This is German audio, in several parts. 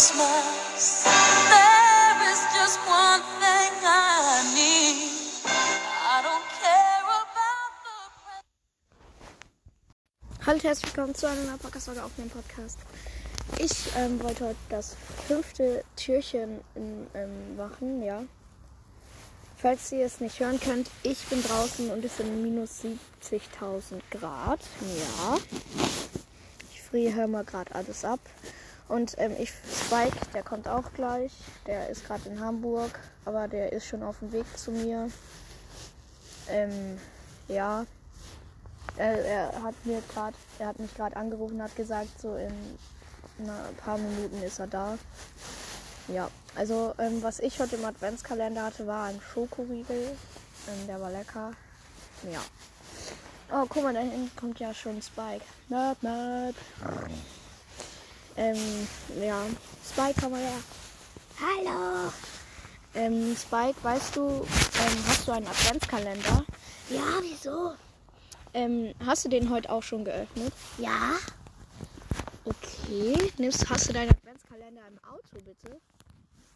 Christmas. There is just one thing I need. I don't care about the Hallo, herzlich willkommen zu einer neuen Podcast-Folge auf dem Podcast. Ich ähm, wollte heute das fünfte Türchen in, ähm, machen, ja. Falls ihr es nicht hören könnt, ich bin draußen und es sind minus 70.000 Grad. Ja. Ich friere mal gerade alles ab. Und ähm, ich, Spike, der kommt auch gleich. Der ist gerade in Hamburg, aber der ist schon auf dem Weg zu mir. Ähm, ja. Er, er hat mir gerade, er hat mich gerade angerufen und hat gesagt, so in ein paar Minuten ist er da. Ja, also ähm, was ich heute im Adventskalender hatte, war ein Schokoriegel. Ähm, der war lecker. Ja. Oh, guck mal, da hinten kommt ja schon Spike. Nerd, nerd. Ähm, ja. Spike, komm mal her. Hallo. Ähm, Spike, weißt du, ähm, hast du einen Adventskalender? Ja, wieso? Ähm, hast du den heute auch schon geöffnet? Ja. Okay. Nimmst, hast du deinen Adventskalender im Auto, bitte?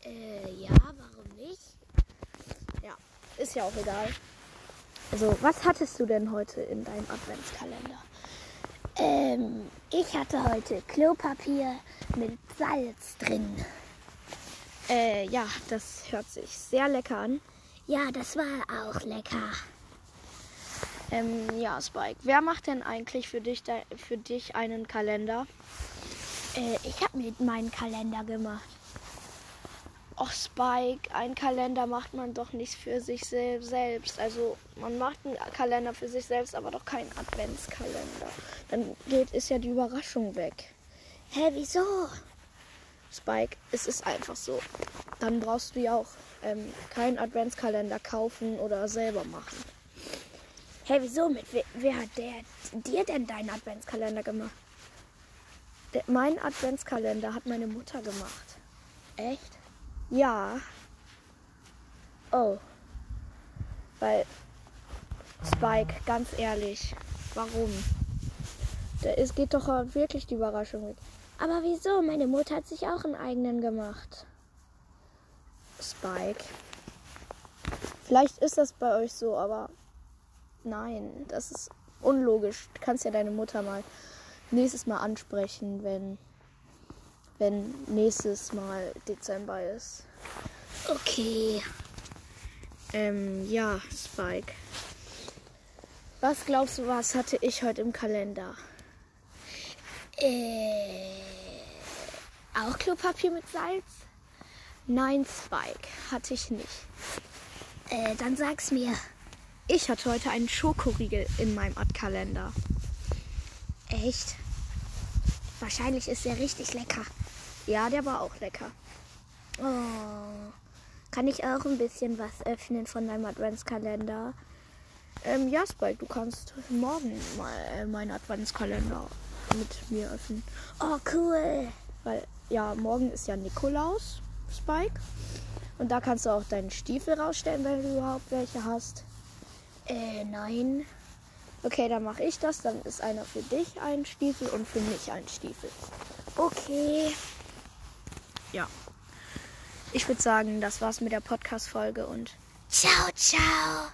Äh, ja, warum nicht? Ja, ist ja auch egal. Also, was hattest du denn heute in deinem Adventskalender? Ähm, ich hatte heute Klopapier mit Salz drin. Äh, ja, das hört sich sehr lecker an. Ja, das war auch lecker. Ähm, ja, Spike, wer macht denn eigentlich für dich, für dich einen Kalender? Äh, ich habe mir meinen Kalender gemacht. Och, Spike, einen Kalender macht man doch nicht für sich sel selbst. Also, man macht einen Kalender für sich selbst, aber doch keinen Adventskalender. Dann geht, ist ja die Überraschung weg. Hä, wieso? Spike, es ist einfach so. Dann brauchst du ja auch ähm, keinen Adventskalender kaufen oder selber machen. Hä, wieso? Mit we wer hat der dir denn deinen Adventskalender gemacht? Der, mein Adventskalender hat meine Mutter gemacht. Echt? Ja. Oh. Weil, Spike, ganz ehrlich, warum? Ist, geht doch wirklich die Überraschung weg. Aber wieso? Meine Mutter hat sich auch einen eigenen gemacht. Spike. Vielleicht ist das bei euch so, aber nein, das ist unlogisch. Du kannst ja deine Mutter mal nächstes Mal ansprechen, wenn, wenn nächstes Mal Dezember ist. Okay. Ähm, ja, Spike. Was glaubst du, was hatte ich heute im Kalender? Äh, auch Klopapier mit Salz? Nein, Spike, hatte ich nicht. Äh, dann sag's mir. Ich hatte heute einen Schokoriegel in meinem Adkalender. Echt? Wahrscheinlich ist der richtig lecker. Ja, der war auch lecker. Oh. Kann ich auch ein bisschen was öffnen von deinem Adventskalender? Ähm, ja, Spike, du kannst morgen mal äh, meinen Adventskalender mit mir öffnen. Oh, cool. Weil, ja, morgen ist ja Nikolaus, Spike. Und da kannst du auch deinen Stiefel rausstellen, wenn du überhaupt welche hast. Äh, nein. Okay, dann mache ich das. Dann ist einer für dich ein Stiefel und für mich ein Stiefel. Okay. Ja. Ich würde sagen, das war's mit der Podcast-Folge und Ciao, ciao.